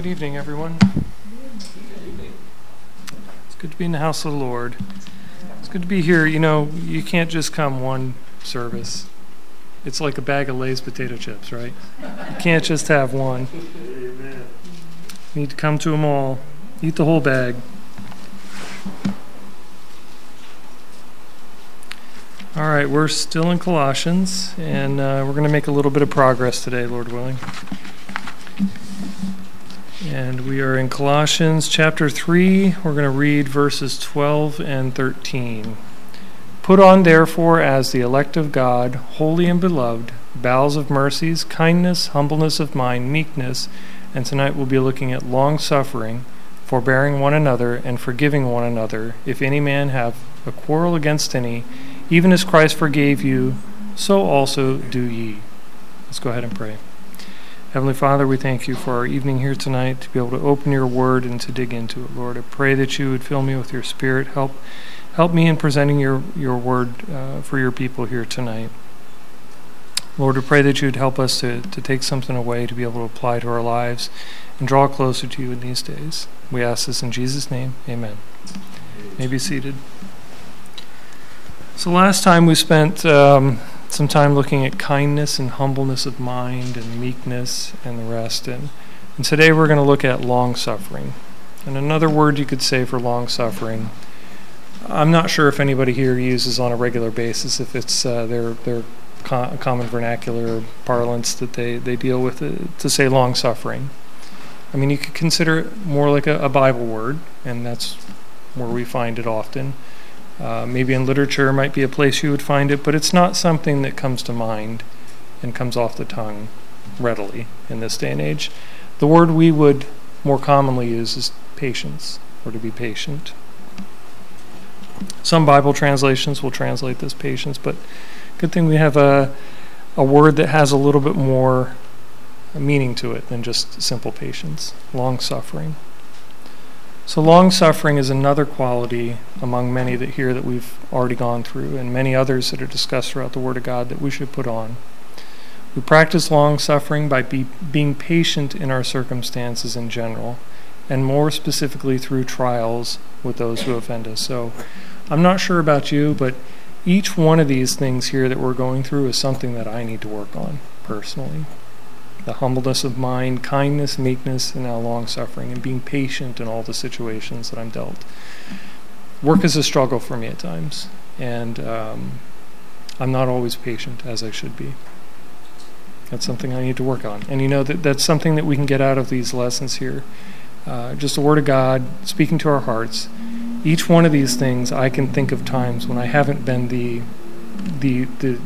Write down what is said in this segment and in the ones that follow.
good evening, everyone. It's good to be in the house of the Lord. It's good to be here. You know, you can't just come one service. It's like a bag of Lay's potato chips, right? You can't just have one. You need to come to them all. Eat the whole bag. All right, we're still in Colossians, and uh, we're going to make a little bit of progress today, Lord willing. And we are in Colossians chapter 3. We're going to read verses 12 and 13. Put on, therefore, as the elect of God, holy and beloved, bowels of mercies, kindness, humbleness of mind, meekness, and tonight we'll be looking at long suffering, forbearing one another, and forgiving one another, if any man have a quarrel against any, even as Christ forgave you, so also do ye. Let's go ahead and pray. Heavenly Father, we thank you for our evening here tonight to be able to open your word and to dig into it, Lord. I pray that you would fill me with your spirit. Help help me in presenting your, your word uh, for your people here tonight. Lord, we pray that you would help us to, to take something away to be able to apply to our lives and draw closer to you in these days. We ask this in Jesus' name. Amen. You may be seated. So last time we spent um, some time looking at kindness and humbleness of mind and meekness and the rest. And, and today we're going to look at long suffering. And another word you could say for long suffering, I'm not sure if anybody here uses on a regular basis, if it's uh, their, their co- common vernacular parlance that they, they deal with it, uh, to say long suffering. I mean, you could consider it more like a, a Bible word, and that's where we find it often. Uh, maybe in literature might be a place you would find it, but it's not something that comes to mind and comes off the tongue readily in this day and age. The word we would more commonly use is patience, or to be patient. Some Bible translations will translate this patience, but good thing we have a, a word that has a little bit more meaning to it than just simple patience, long suffering. So, long suffering is another quality among many that here that we've already gone through, and many others that are discussed throughout the Word of God that we should put on. We practice long suffering by be, being patient in our circumstances in general, and more specifically through trials with those who offend us. So, I'm not sure about you, but each one of these things here that we're going through is something that I need to work on personally the humbleness of mind, kindness, meekness, and now long suffering, and being patient in all the situations that I'm dealt. Work is a struggle for me at times, and um, I'm not always patient as I should be. That's something I need to work on. And you know that that's something that we can get out of these lessons here. Uh, just the Word of God speaking to our hearts. Each one of these things, I can think of times when I haven't been the the the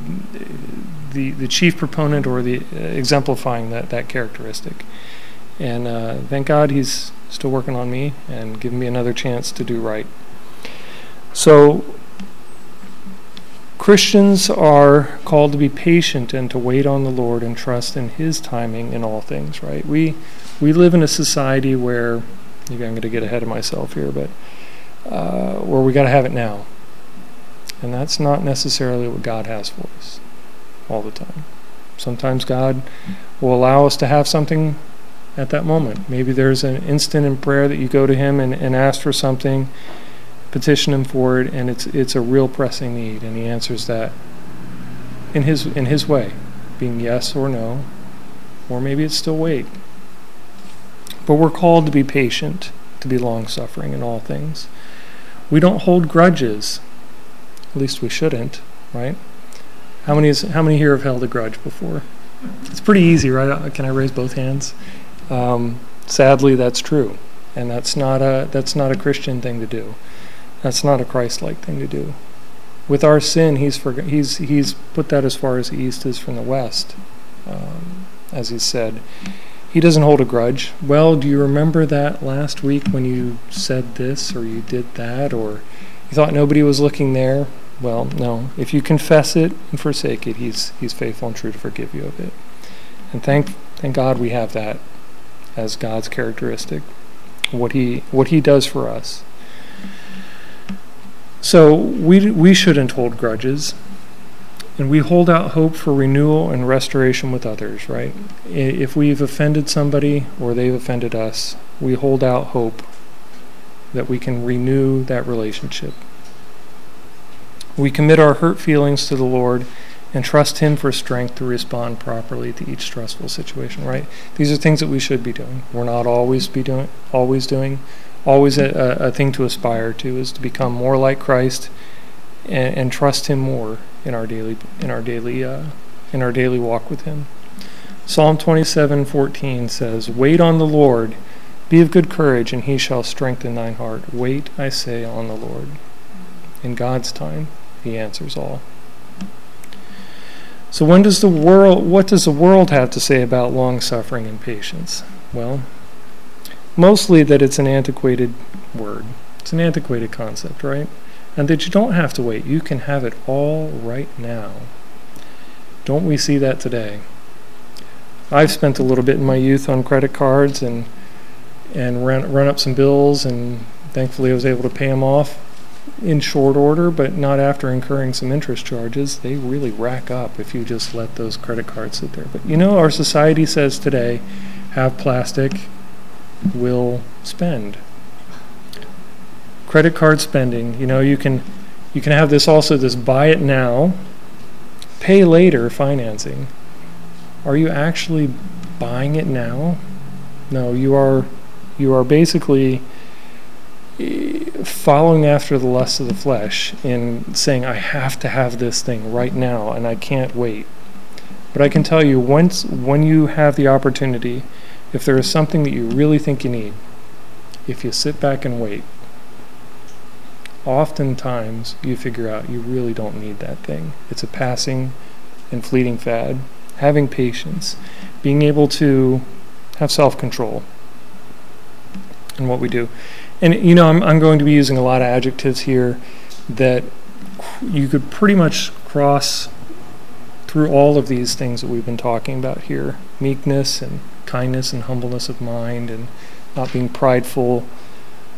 the, the chief proponent or the uh, exemplifying that, that characteristic. And uh, thank God he's still working on me and giving me another chance to do right. So, Christians are called to be patient and to wait on the Lord and trust in His timing in all things, right? We, we live in a society where, maybe I'm going to get ahead of myself here, but uh, where we got to have it now. And that's not necessarily what God has for us all the time. Sometimes God will allow us to have something at that moment. Maybe there's an instant in prayer that you go to Him and, and ask for something, petition Him for it, and it's it's a real pressing need, and He answers that in His in His way, being yes or no, or maybe it's still wait. But we're called to be patient, to be long suffering in all things. We don't hold grudges. At least we shouldn't, right? How many is, how many here have held a grudge before? It's pretty easy, right? Uh, can I raise both hands? Um, sadly, that's true, and that's not a that's not a Christian thing to do. That's not a Christ-like thing to do. With our sin, he's for, he's he's put that as far as the east is from the west, um, as he said. He doesn't hold a grudge. Well, do you remember that last week when you said this or you did that or you thought nobody was looking there? Well, no. If you confess it and forsake it, He's He's faithful and true to forgive you of it. And thank thank God we have that as God's characteristic. What He what He does for us. So we we shouldn't hold grudges. And we hold out hope for renewal and restoration with others, right? If we've offended somebody or they've offended us, we hold out hope that we can renew that relationship. We commit our hurt feelings to the Lord and trust Him for strength to respond properly to each stressful situation. Right? These are things that we should be doing. We're not always be doing, always doing, always a, a, thing to aspire to is to become more like Christ and, and trust Him more in our daily in our daily uh, in our daily walk with Him. Psalm 27:14 says, "Wait on the Lord." Be of good courage, and he shall strengthen thine heart. Wait, I say, on the Lord. In God's time, he answers all. So when does the world what does the world have to say about long suffering and patience? Well, mostly that it's an antiquated word. It's an antiquated concept, right? And that you don't have to wait. You can have it all right now. Don't we see that today? I've spent a little bit in my youth on credit cards and and run run up some bills and thankfully I was able to pay them off in short order, but not after incurring some interest charges. They really rack up if you just let those credit cards sit there. But you know, our society says today, have plastic, will spend. Credit card spending, you know, you can you can have this also this buy it now, pay later financing. Are you actually buying it now? No, you are you are basically following after the lust of the flesh and saying, I have to have this thing right now and I can't wait. But I can tell you, once when you have the opportunity, if there is something that you really think you need, if you sit back and wait, oftentimes you figure out you really don't need that thing. It's a passing and fleeting fad. Having patience, being able to have self control in what we do. And you know, I'm, I'm going to be using a lot of adjectives here that you could pretty much cross through all of these things that we've been talking about here meekness and kindness and humbleness of mind and not being prideful,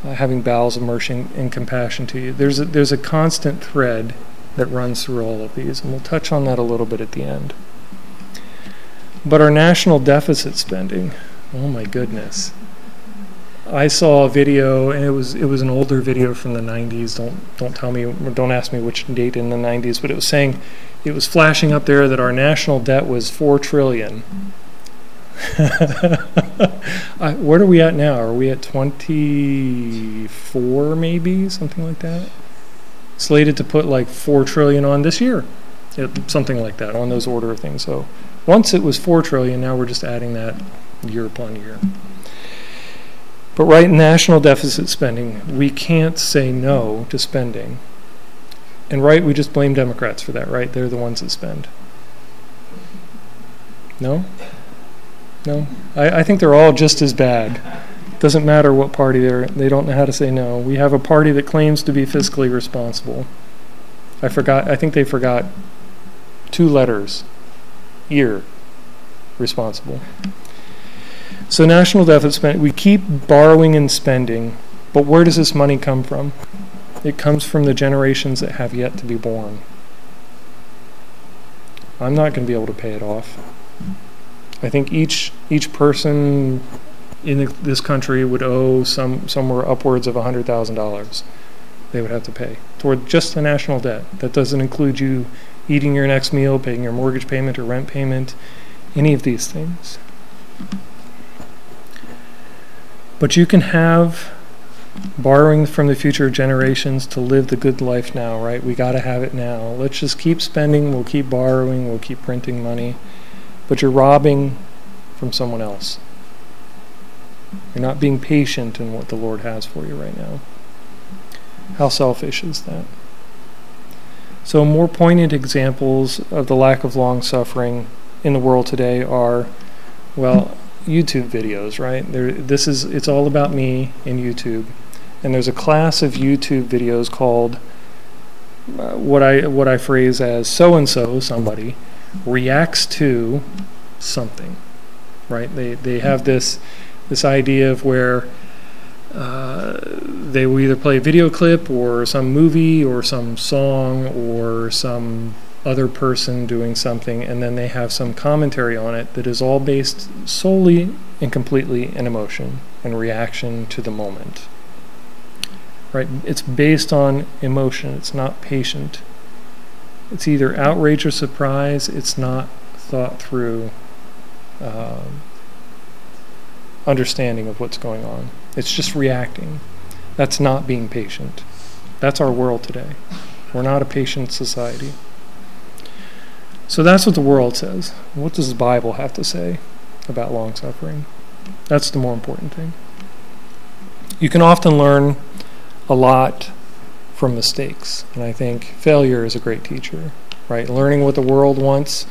uh, having bowels of mercy and compassion to you. There's a, there's a constant thread that runs through all of these, and we'll touch on that a little bit at the end. But our national deficit spending, oh my goodness. I saw a video, and it was it was an older video from the 90s. Don't don't tell me, don't ask me which date in the 90s, but it was saying, it was flashing up there that our national debt was four trillion. I, where are we at now? Are we at 24, maybe something like that? Slated to put like four trillion on this year, it, something like that, on those order of things. So once it was four trillion, now we're just adding that year upon year. But right national deficit spending, we can't say no to spending. And right, we just blame Democrats for that, right? They're the ones that spend. No? No? I, I think they're all just as bad. Doesn't matter what party they're they don't know how to say no. We have a party that claims to be fiscally responsible. I forgot I think they forgot two letters. Ear responsible. So national deficit spending, we keep borrowing and spending, but where does this money come from? It comes from the generations that have yet to be born. I'm not going to be able to pay it off. I think each each person in the, this country would owe some somewhere upwards of $100,000 they would have to pay toward just the national debt. That doesn't include you eating your next meal, paying your mortgage payment or rent payment, any of these things. But you can have borrowing from the future generations to live the good life now, right? We got to have it now. Let's just keep spending, we'll keep borrowing, we'll keep printing money. But you're robbing from someone else. You're not being patient in what the Lord has for you right now. How selfish is that? So, more poignant examples of the lack of long suffering in the world today are well, YouTube videos, right? There, this is it's all about me in YouTube, and there's a class of YouTube videos called uh, what I what I phrase as so and so somebody reacts to something, right? They they have this this idea of where uh, they will either play a video clip or some movie or some song or some other person doing something and then they have some commentary on it that is all based solely and completely in emotion and reaction to the moment. Right? It's based on emotion, it's not patient. It's either outrage or surprise, it's not thought through um, understanding of what's going on. It's just reacting. That's not being patient. That's our world today. We're not a patient society. So that's what the world says. What does the Bible have to say about long suffering? That's the more important thing. You can often learn a lot from mistakes, and I think failure is a great teacher, right? Learning what the world wants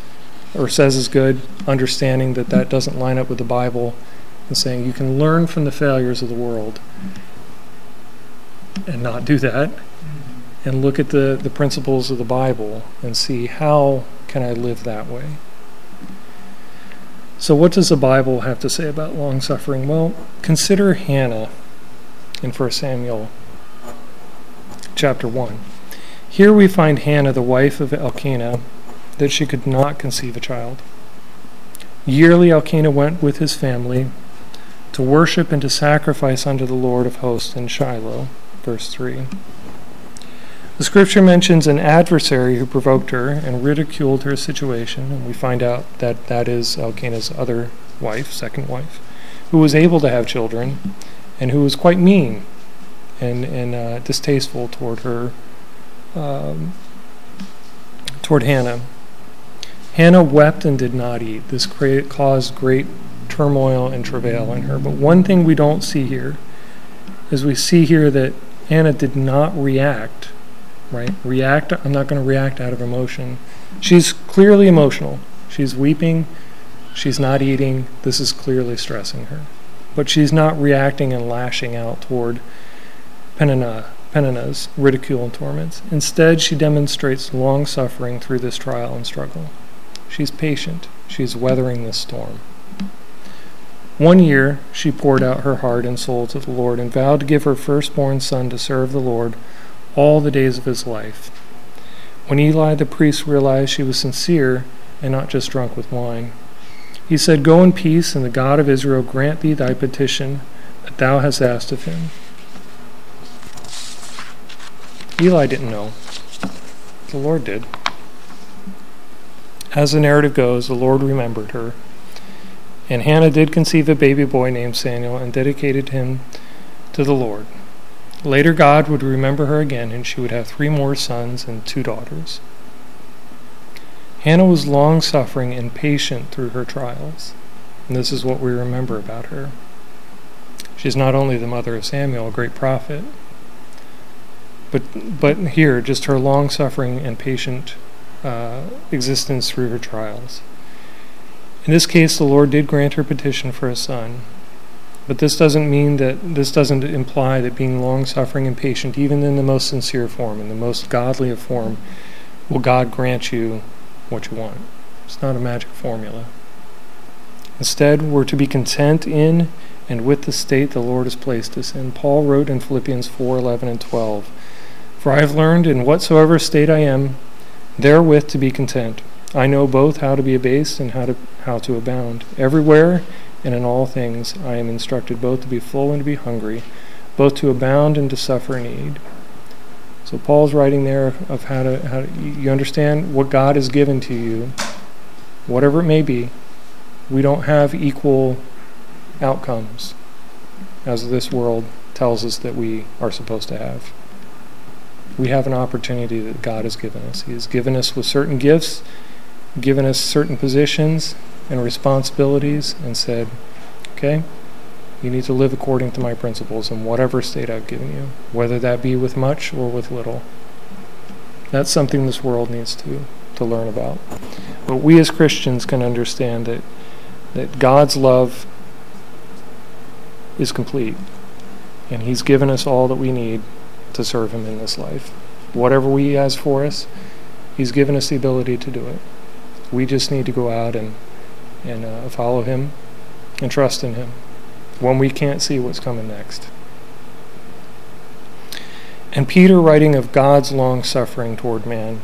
or says is good, understanding that that doesn't line up with the Bible, and saying you can learn from the failures of the world and not do that, and look at the, the principles of the Bible and see how can I live that way. So, what does the Bible have to say about long suffering? Well, consider Hannah in 1 Samuel chapter 1. Here we find Hannah, the wife of Elkanah, that she could not conceive a child. Yearly, Elkanah went with his family to worship and to sacrifice unto the Lord of hosts in Shiloh. Verse 3. The scripture mentions an adversary who provoked her and ridiculed her situation, and we find out that that is Elkanah's other wife, second wife, who was able to have children and who was quite mean and, and uh, distasteful toward her, um, toward Hannah. Hannah wept and did not eat. This create, caused great turmoil and travail in her. But one thing we don't see here is we see here that Hannah did not react right? React, I'm not going to react out of emotion. She's clearly emotional. She's weeping. She's not eating. This is clearly stressing her. But she's not reacting and lashing out toward Peninnah, Peninnah's ridicule and torments. Instead, she demonstrates long suffering through this trial and struggle. She's patient. She's weathering this storm. One year she poured out her heart and soul to the Lord and vowed to give her firstborn son to serve the Lord all the days of his life. When Eli the priest realized she was sincere and not just drunk with wine, he said, Go in peace, and the God of Israel grant thee thy petition that thou hast asked of him. Eli didn't know. The Lord did. As the narrative goes, the Lord remembered her. And Hannah did conceive a baby boy named Samuel and dedicated him to the Lord. Later, God would remember her again, and she would have three more sons and two daughters. Hannah was long suffering and patient through her trials, and this is what we remember about her. She's not only the mother of Samuel, a great prophet, but but here, just her long suffering and patient uh, existence through her trials. In this case, the Lord did grant her petition for a son, but this doesn't mean that this doesn't imply that being long suffering and patient, even in the most sincere form, in the most godly of form, will God grant you what you want. It's not a magic formula. Instead, we're to be content in and with the state the Lord has placed us in. Paul wrote in Philippians 4 11 and 12 For I have learned in whatsoever state I am, therewith to be content. I know both how to be abased and how to, how to abound. Everywhere and in all things I am instructed both to be full and to be hungry, both to abound and to suffer need. So Paul's writing there of how to how to, you understand what God has given to you, whatever it may be. We don't have equal outcomes as this world tells us that we are supposed to have. We have an opportunity that God has given us. He has given us with certain gifts, given us certain positions, and responsibilities and said, okay, you need to live according to my principles in whatever state I've given you, whether that be with much or with little. That's something this world needs to, to learn about. But we as Christians can understand that, that God's love is complete, and He's given us all that we need to serve Him in this life. Whatever He has for us, He's given us the ability to do it. We just need to go out and and uh, follow Him and trust in Him when we can't see what's coming next. And Peter, writing of God's long suffering toward man,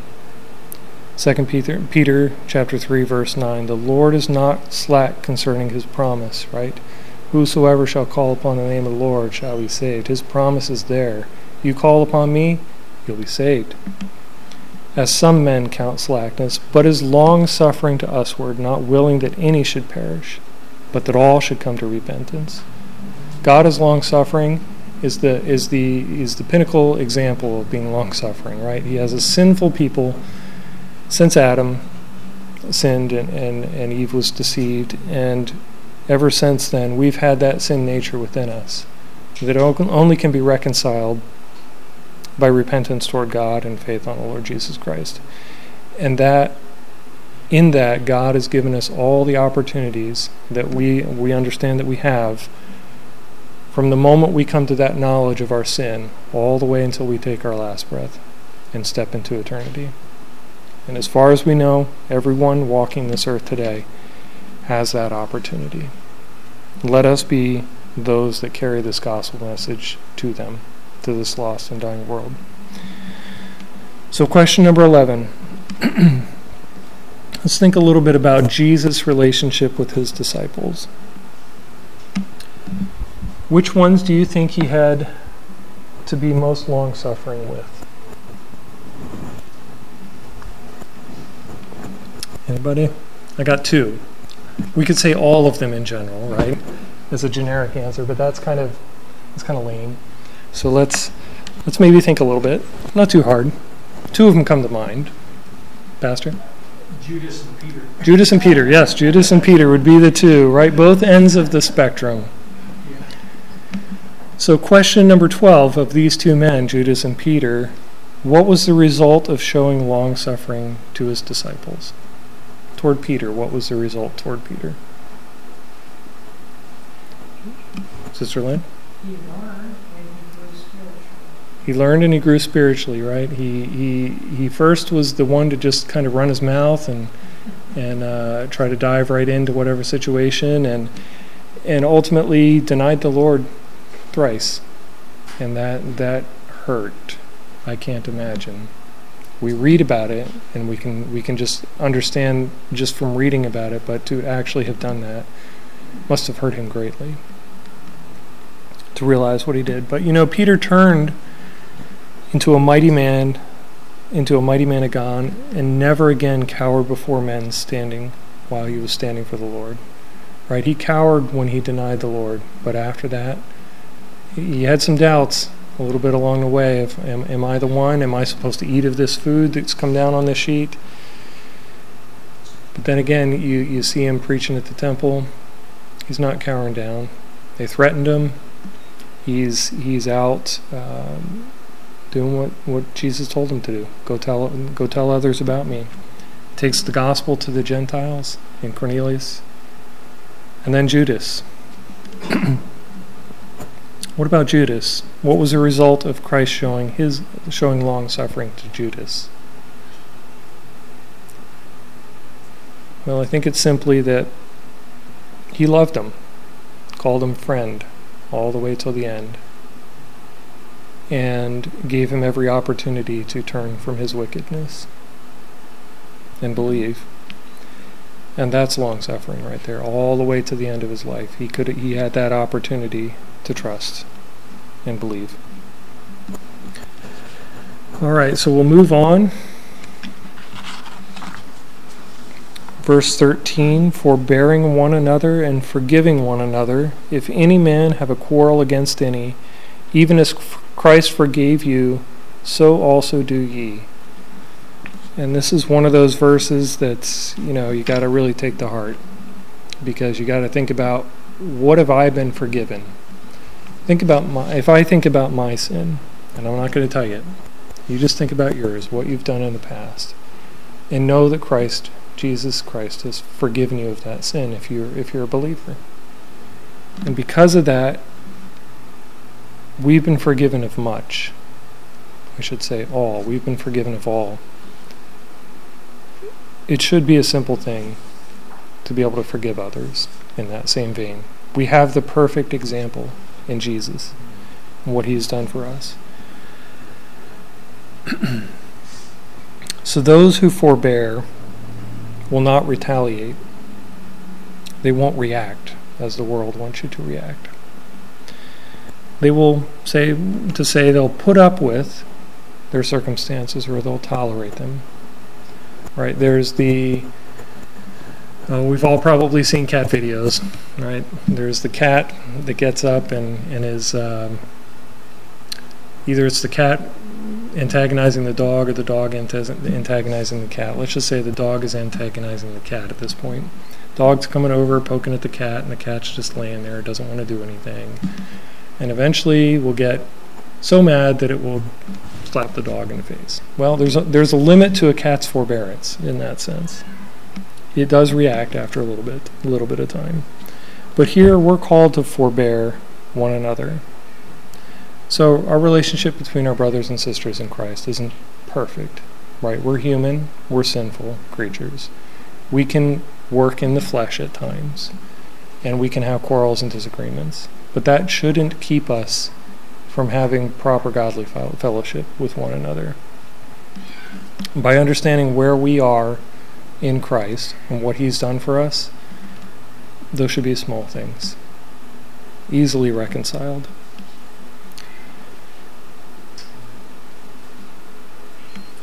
2 Peter, Peter chapter 3 verse 9 the Lord is not slack concerning his promise, right? Whosoever shall call upon the name of the Lord shall be saved. His promise is there. You call upon me, you'll be saved. As some men count slackness, but is long suffering to usward, not willing that any should perish, but that all should come to repentance. God is long suffering is the is the is the pinnacle example of being long suffering, right? He has a sinful people since Adam sinned and, and, and Eve was deceived, and ever since then we've had that sin nature within us that only can be reconciled by repentance toward God and faith on the Lord Jesus Christ. And that in that God has given us all the opportunities that we we understand that we have from the moment we come to that knowledge of our sin all the way until we take our last breath and step into eternity. And as far as we know, everyone walking this earth today has that opportunity. Let us be those that carry this gospel message to them, to this lost and dying world. So, question number 11. Let's think a little bit about Jesus' relationship with his disciples. Which ones do you think he had to be most long suffering with? Anybody? I got two. We could say all of them in general, right? As a generic answer, but that's kind of that's kind of lame. So let's let's maybe think a little bit. Not too hard. Two of them come to mind. Pastor? Judas and Peter. Judas and Peter, yes, Judas and Peter would be the two, right? Both ends of the spectrum. So, question number 12 of these two men, Judas and Peter, what was the result of showing long suffering to his disciples? Toward Peter, what was the result toward Peter? Sister Lynn? He learned and he grew spiritually. He learned and he grew spiritually, right? He he he first was the one to just kind of run his mouth and and uh, try to dive right into whatever situation, and and ultimately denied the Lord thrice, and that that hurt. I can't imagine. We read about it, and we can we can just understand just from reading about it, but to actually have done that must have hurt him greatly. To realize what he did, but you know, Peter turned into a mighty man, into a mighty man of God, and never again cowered before men standing while he was standing for the Lord. Right? He cowered when he denied the Lord, but after that, he had some doubts a little bit along the way of am, am I the one? Am I supposed to eat of this food that's come down on this sheet? But then again, you, you see him preaching at the temple. He's not cowering down. They threatened him. He's he's out um, doing what, what Jesus told him to do. Go tell go tell others about me. Takes the gospel to the Gentiles in Cornelius. And then Judas. What about Judas? What was the result of Christ showing his showing long suffering to Judas? Well, I think it's simply that he loved him, called him friend all the way till the end, and gave him every opportunity to turn from his wickedness and believe. And that's long suffering right there, all the way to the end of his life. He could he had that opportunity to trust and believe. All right, so we'll move on. Verse 13 Forbearing one another and forgiving one another, if any man have a quarrel against any, even as Christ forgave you, so also do ye. And this is one of those verses that's, you know, you got to really take to heart because you got to think about what have I been forgiven? Think about my, if I think about my sin, and I'm not going to tell you, you just think about yours, what you've done in the past, and know that Christ, Jesus Christ, has forgiven you of that sin if you're if you're a believer. And because of that, we've been forgiven of much. I should say all. We've been forgiven of all. It should be a simple thing to be able to forgive others in that same vein. We have the perfect example in Jesus and what He's done for us. So those who forbear will not retaliate. They won't react as the world wants you to react. They will say to say they'll put up with their circumstances or they'll tolerate them. Right? There's the uh, we've all probably seen cat videos, right? There's the cat that gets up and, and is um, either it's the cat antagonizing the dog or the dog antagonizing the cat. Let's just say the dog is antagonizing the cat at this point. Dog's coming over, poking at the cat, and the cat's just laying there, doesn't want to do anything. And eventually will get so mad that it will slap the dog in the face. Well, there's a, there's a limit to a cat's forbearance in that sense. It does react after a little bit, a little bit of time. But here we're called to forbear one another. So our relationship between our brothers and sisters in Christ isn't perfect, right? We're human, we're sinful creatures. We can work in the flesh at times, and we can have quarrels and disagreements. But that shouldn't keep us from having proper godly fellowship with one another. By understanding where we are in Christ and what He's done for us, those should be small things, easily reconciled.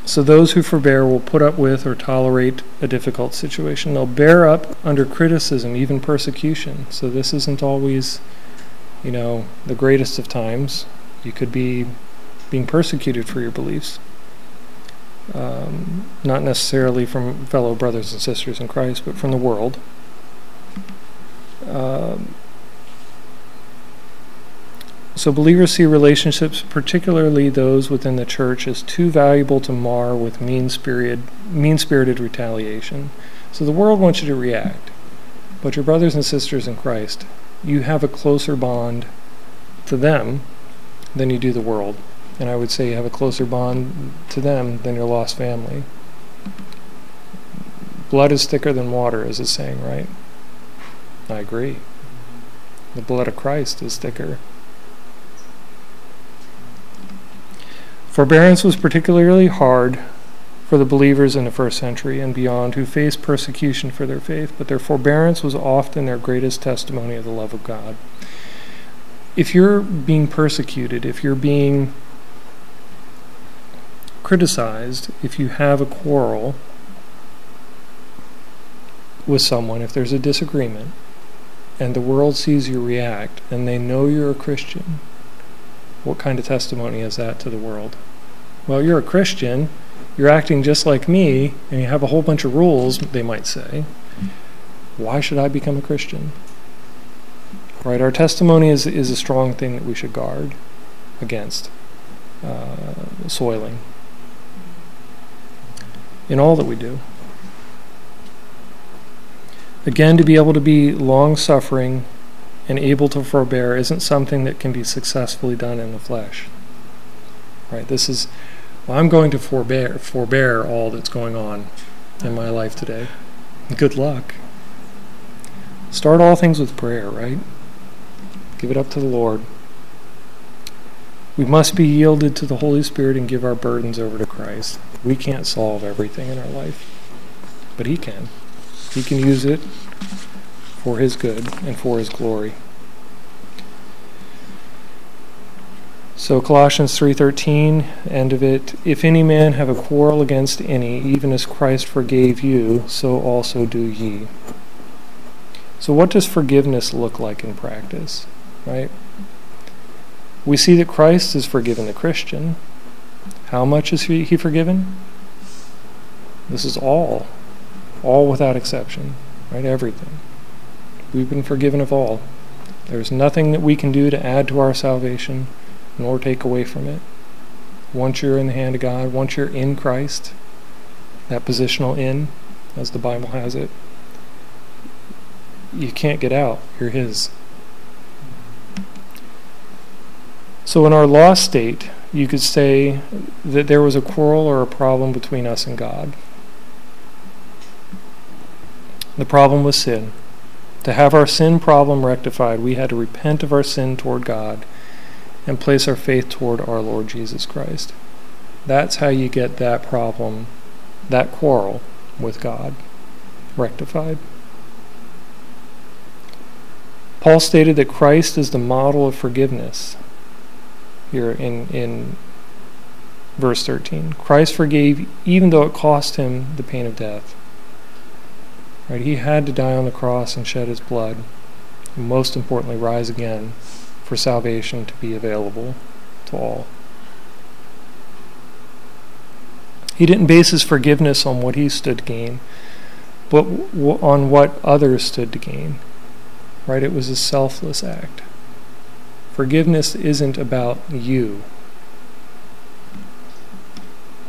So those who forbear will put up with or tolerate a difficult situation. They'll bear up under criticism, even persecution. So this isn't always, you know, the greatest of times. You could be being persecuted for your beliefs. Um, not necessarily from fellow brothers and sisters in Christ, but from the world. Um, so believers see relationships, particularly those within the church, as too valuable to mar with mean-spirited, mean-spirited retaliation. So the world wants you to react, but your brothers and sisters in Christ, you have a closer bond to them than you do the world. And I would say you have a closer bond to them than your lost family. Blood is thicker than water, is a saying, right? I agree. The blood of Christ is thicker. Forbearance was particularly hard for the believers in the first century and beyond who faced persecution for their faith, but their forbearance was often their greatest testimony of the love of God. If you're being persecuted, if you're being criticized, if you have a quarrel with someone, if there's a disagreement, and the world sees you react, and they know you're a Christian, what kind of testimony is that to the world? Well, you're a Christian, you're acting just like me, and you have a whole bunch of rules, they might say. Why should I become a Christian? Right? Our testimony is, is a strong thing that we should guard against uh, soiling in all that we do. Again, to be able to be long suffering and able to forbear isn't something that can be successfully done in the flesh. Right? This is I'm going to forbear forbear all that's going on in my life today. Good luck. Start all things with prayer, right? Give it up to the Lord. We must be yielded to the Holy Spirit and give our burdens over to Christ. We can't solve everything in our life, but He can. He can use it for His good and for His glory. So Colossians 3:13, end of it, if any man have a quarrel against any, even as Christ forgave you, so also do ye. So what does forgiveness look like in practice, right? We see that Christ has forgiven the Christian. How much is he, he forgiven? This is all, all without exception, right? Everything. We've been forgiven of all. There's nothing that we can do to add to our salvation nor take away from it. Once you're in the hand of God, once you're in Christ, that positional in, as the Bible has it, you can't get out. You're His. So, in our lost state, you could say that there was a quarrel or a problem between us and God. The problem was sin. To have our sin problem rectified, we had to repent of our sin toward God and place our faith toward our Lord Jesus Christ. That's how you get that problem that quarrel with God rectified. Paul stated that Christ is the model of forgiveness here in, in verse 13. Christ forgave even though it cost him the pain of death. Right? He had to die on the cross and shed his blood. And most importantly, rise again for salvation to be available to all. He didn't base his forgiveness on what he stood to gain, but on what others stood to gain. Right? It was a selfless act. Forgiveness isn't about you.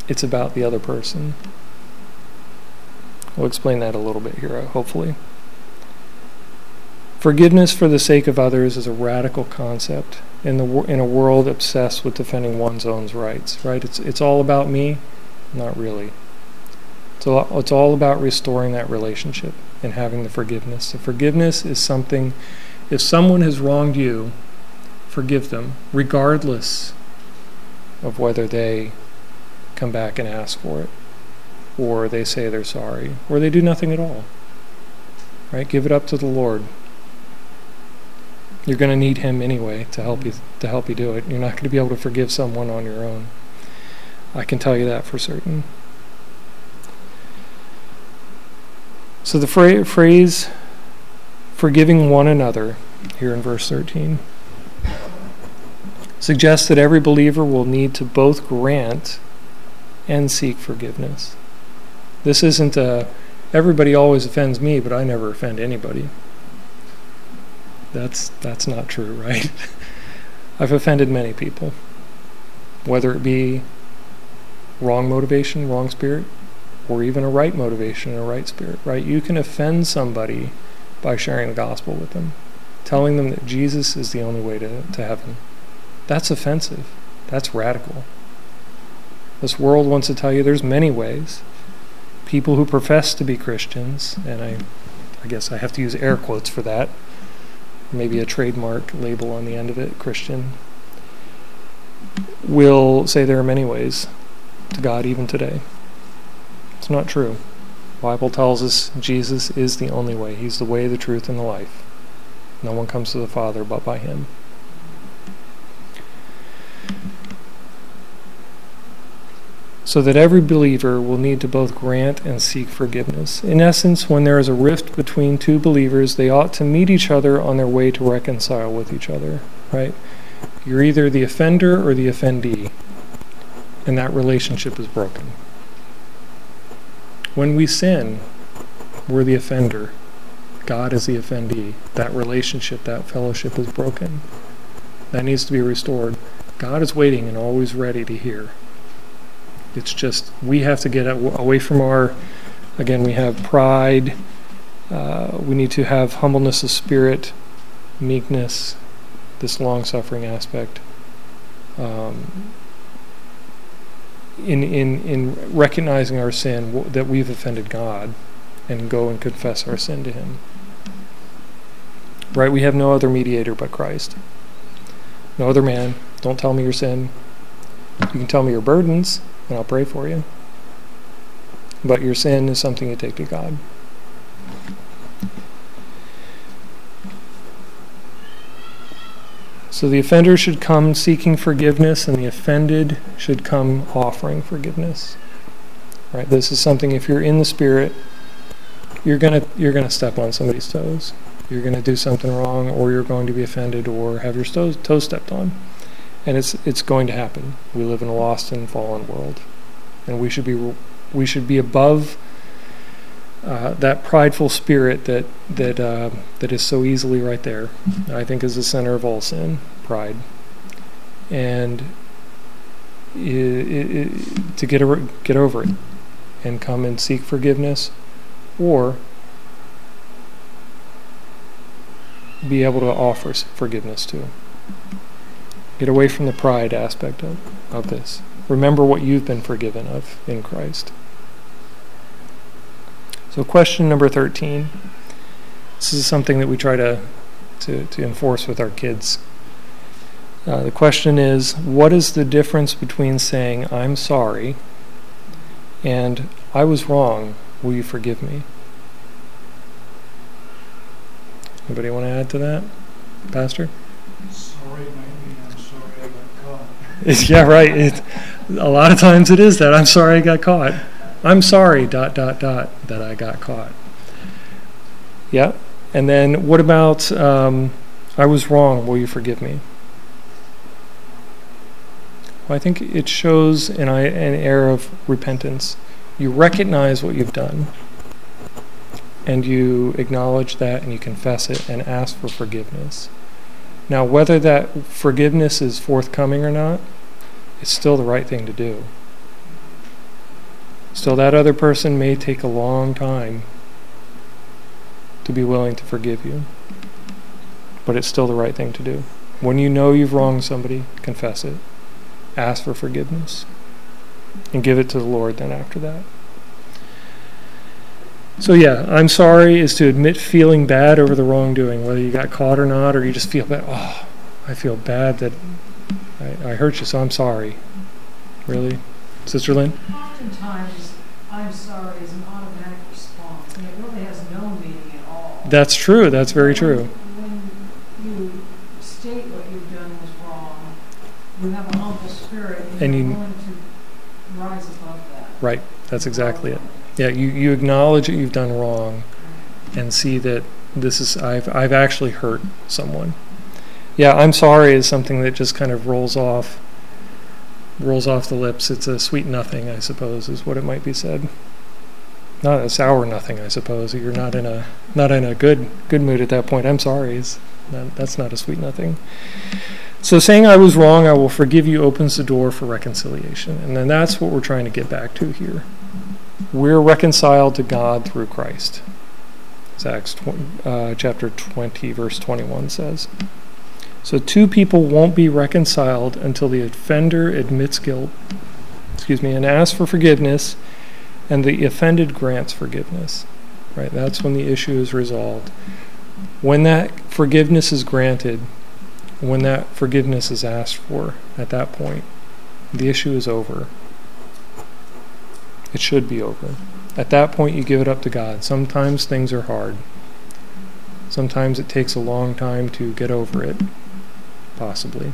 It's about the other person. We'll explain that a little bit here, hopefully. Forgiveness for the sake of others is a radical concept in the in a world obsessed with defending one's own rights. Right? It's it's all about me, not really. It's all, it's all about restoring that relationship and having the forgiveness. The forgiveness is something. If someone has wronged you, forgive them, regardless of whether they come back and ask for it, or they say they're sorry, or they do nothing at all. Right? Give it up to the Lord. You're going to need him anyway to help you to help you do it. You're not going to be able to forgive someone on your own. I can tell you that for certain. So the fra- phrase forgiving one another here in verse 13 suggests that every believer will need to both grant and seek forgiveness. This isn't a everybody always offends me, but I never offend anybody. That's that's not true, right? I've offended many people, whether it be wrong motivation, wrong spirit, or even a right motivation and a right spirit, right? You can offend somebody by sharing the gospel with them, telling them that Jesus is the only way to, to heaven. That's offensive. That's radical. This world wants to tell you there's many ways. People who profess to be Christians, and I, I guess I have to use air quotes for that, maybe a trademark label on the end of it, Christian, will say there are many ways to God even today. It's not true. The Bible tells us Jesus is the only way. He's the way, the truth, and the life. No one comes to the Father but by him. So that every believer will need to both grant and seek forgiveness. In essence, when there is a rift between two believers, they ought to meet each other on their way to reconcile with each other, right? You're either the offender or the offendee, and that relationship is broken. When we sin, we're the offender. God is the offendee. That relationship, that fellowship is broken. That needs to be restored. God is waiting and always ready to hear. It's just we have to get away from our. Again, we have pride. Uh, we need to have humbleness of spirit, meekness, this long-suffering aspect. Um, in in in recognizing our sin that we've offended God, and go and confess our sin to Him. Right? We have no other mediator but Christ. No other man. Don't tell me your sin. You can tell me your burdens and I'll pray for you. But your sin is something you take to God. So the offender should come seeking forgiveness, and the offended should come offering forgiveness. Right? This is something. If you're in the spirit, you're gonna you're gonna step on somebody's toes. You're gonna do something wrong, or you're going to be offended, or have your toes, toes stepped on and it's it's going to happen. We live in a lost and fallen world, and we should be we should be above uh, that prideful spirit that that uh, that is so easily right there. I think is the center of all sin, pride, and it, it, it, to get over, get over it and come and seek forgiveness, or be able to offer forgiveness to. Get away from the pride aspect of, of this. Remember what you've been forgiven of in Christ. So, question number 13. This is something that we try to, to, to enforce with our kids. Uh, the question is What is the difference between saying, I'm sorry, and I was wrong. Will you forgive me? Anybody want to add to that, Pastor? Sorry caught. yeah, right. It, a lot of times it is that. I'm sorry I got caught. I'm sorry, dot, dot, dot, that I got caught. Yeah. And then what about, um, I was wrong. Will you forgive me? Well, I think it shows an, an air of repentance. You recognize what you've done, and you acknowledge that, and you confess it, and ask for forgiveness. Now, whether that forgiveness is forthcoming or not, it's still the right thing to do. Still, that other person may take a long time to be willing to forgive you, but it's still the right thing to do. When you know you've wronged somebody, confess it, ask for forgiveness, and give it to the Lord then after that. So, yeah, I'm sorry is to admit feeling bad over the wrongdoing, whether you got caught or not, or you just feel bad. Oh, I feel bad that I, I hurt you, so I'm sorry. Really? Sister Lynn? Oftentimes, I'm sorry is an automatic response, and it really has no meaning at all. That's true. That's very true. When you state what you've done was wrong, you have a humble spirit, and, And you're you- willing to rise above that. Right. That's exactly it. Yeah, you, you acknowledge that you've done wrong and see that this is I've I've actually hurt someone. Yeah, I'm sorry is something that just kind of rolls off rolls off the lips. It's a sweet nothing, I suppose, is what it might be said. Not a sour nothing, I suppose. You're not in a not in a good good mood at that point. I'm sorry. Is that, that's not a sweet nothing. So saying I was wrong, I will forgive you opens the door for reconciliation. And then that's what we're trying to get back to here. We're reconciled to God through Christ. As Acts tw- uh, chapter 20, verse 21 says. So two people won't be reconciled until the offender admits guilt, excuse me, and asks for forgiveness, and the offended grants forgiveness. Right? That's when the issue is resolved. When that forgiveness is granted, when that forgiveness is asked for at that point, the issue is over. It should be over. At that point, you give it up to God. Sometimes things are hard. Sometimes it takes a long time to get over it, possibly.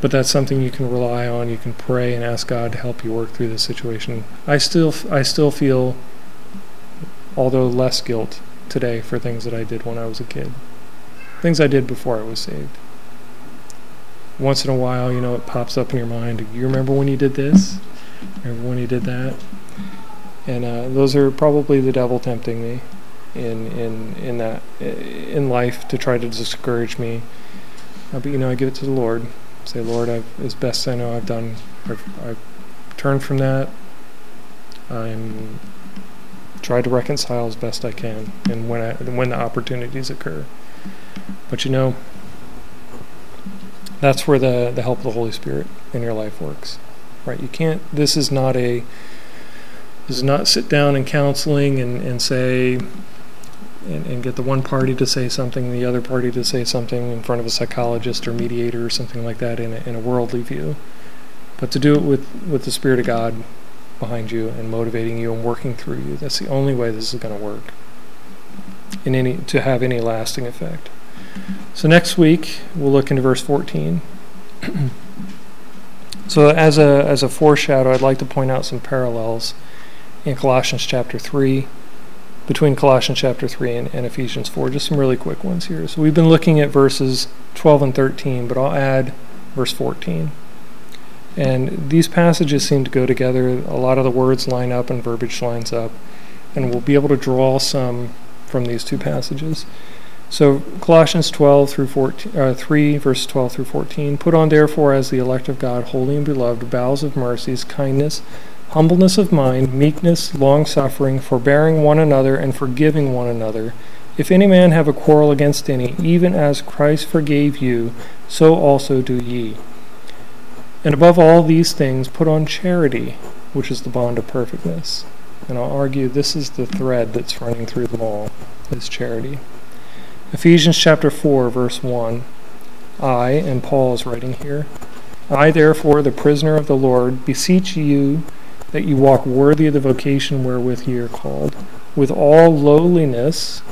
But that's something you can rely on. You can pray and ask God to help you work through the situation. I still, I still feel, although less guilt today for things that I did when I was a kid, things I did before I was saved. Once in a while, you know, it pops up in your mind. You remember when you did this? Remember when he did that? And uh, those are probably the devil tempting me in in in that in life to try to discourage me. Uh, but you know, I give it to the Lord. Say, Lord, I've, as best I know, I've done. I've, I've turned from that. I'm tried to reconcile as best I can, and when I, when the opportunities occur. But you know, that's where the the help of the Holy Spirit in your life works, right? You can't. This is not a. This is not sit down in counseling and and say. And, and get the one party to say something, the other party to say something in front of a psychologist or mediator or something like that in a, in a worldly view, but to do it with, with the Spirit of God behind you and motivating you and working through you. That's the only way this is going to work in any to have any lasting effect. So next week we'll look into verse 14. so as a as a foreshadow, I'd like to point out some parallels in Colossians chapter 3 between Colossians chapter 3 and, and Ephesians 4. Just some really quick ones here. So we've been looking at verses 12 and 13, but I'll add verse 14. And these passages seem to go together. A lot of the words line up and verbiage lines up. And we'll be able to draw some from these two passages. So Colossians 12 through 14, uh, 3, verse 12 through 14. Put on therefore as the elect of God, holy and beloved, bowels of mercies, kindness, humbleness of mind, meekness, long suffering, forbearing one another, and forgiving one another. If any man have a quarrel against any, even as Christ forgave you, so also do ye. And above all these things, put on charity, which is the bond of perfectness. And I'll argue this is the thread that's running through them all, is charity. Ephesians chapter 4, verse 1. I, and Paul is writing here, I therefore, the prisoner of the Lord, beseech you that you walk worthy of the vocation wherewith ye are called, with all lowliness,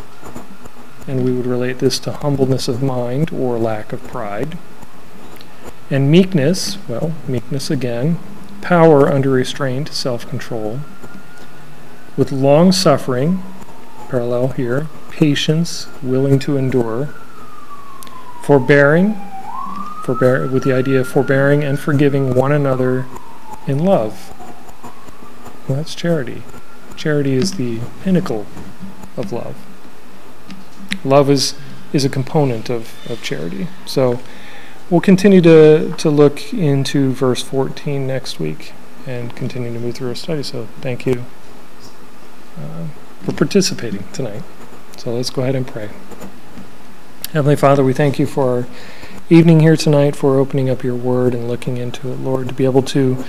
and we would relate this to humbleness of mind or lack of pride, and meekness, well, meekness again, power under restraint, self control, with long suffering, parallel here, patience, willing to endure, forbearing, forbear, with the idea of forbearing and forgiving one another in love. Well, that's charity. Charity is the pinnacle of love. Love is, is a component of, of charity. So we'll continue to, to look into verse 14 next week and continue to move through our study. So thank you uh, for participating tonight. So let's go ahead and pray. Heavenly Father, we thank you for our evening here tonight, for opening up your word and looking into it, Lord, to be able to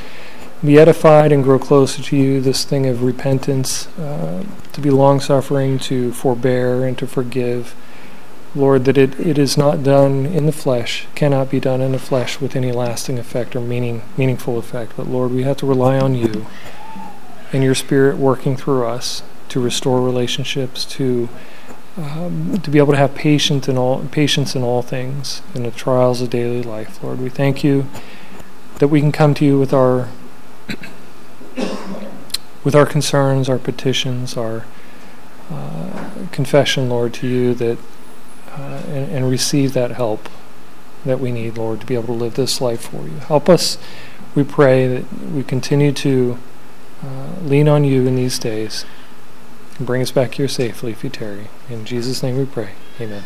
be edified and grow closer to you, this thing of repentance, uh, to be long suffering, to forbear, and to forgive. Lord, that it, it is not done in the flesh, cannot be done in the flesh with any lasting effect or meaning, meaningful effect. But Lord, we have to rely on you and your Spirit working through us to restore relationships, to um, to be able to have patience in all patience in all things in the trials of daily life. Lord, we thank you that we can come to you with our with our concerns, our petitions, our uh, confession, Lord, to you that uh, and, and receive that help that we need, Lord, to be able to live this life for you. Help us, we pray, that we continue to uh, lean on you in these days and bring us back here safely if you tarry. In Jesus' name we pray. Amen.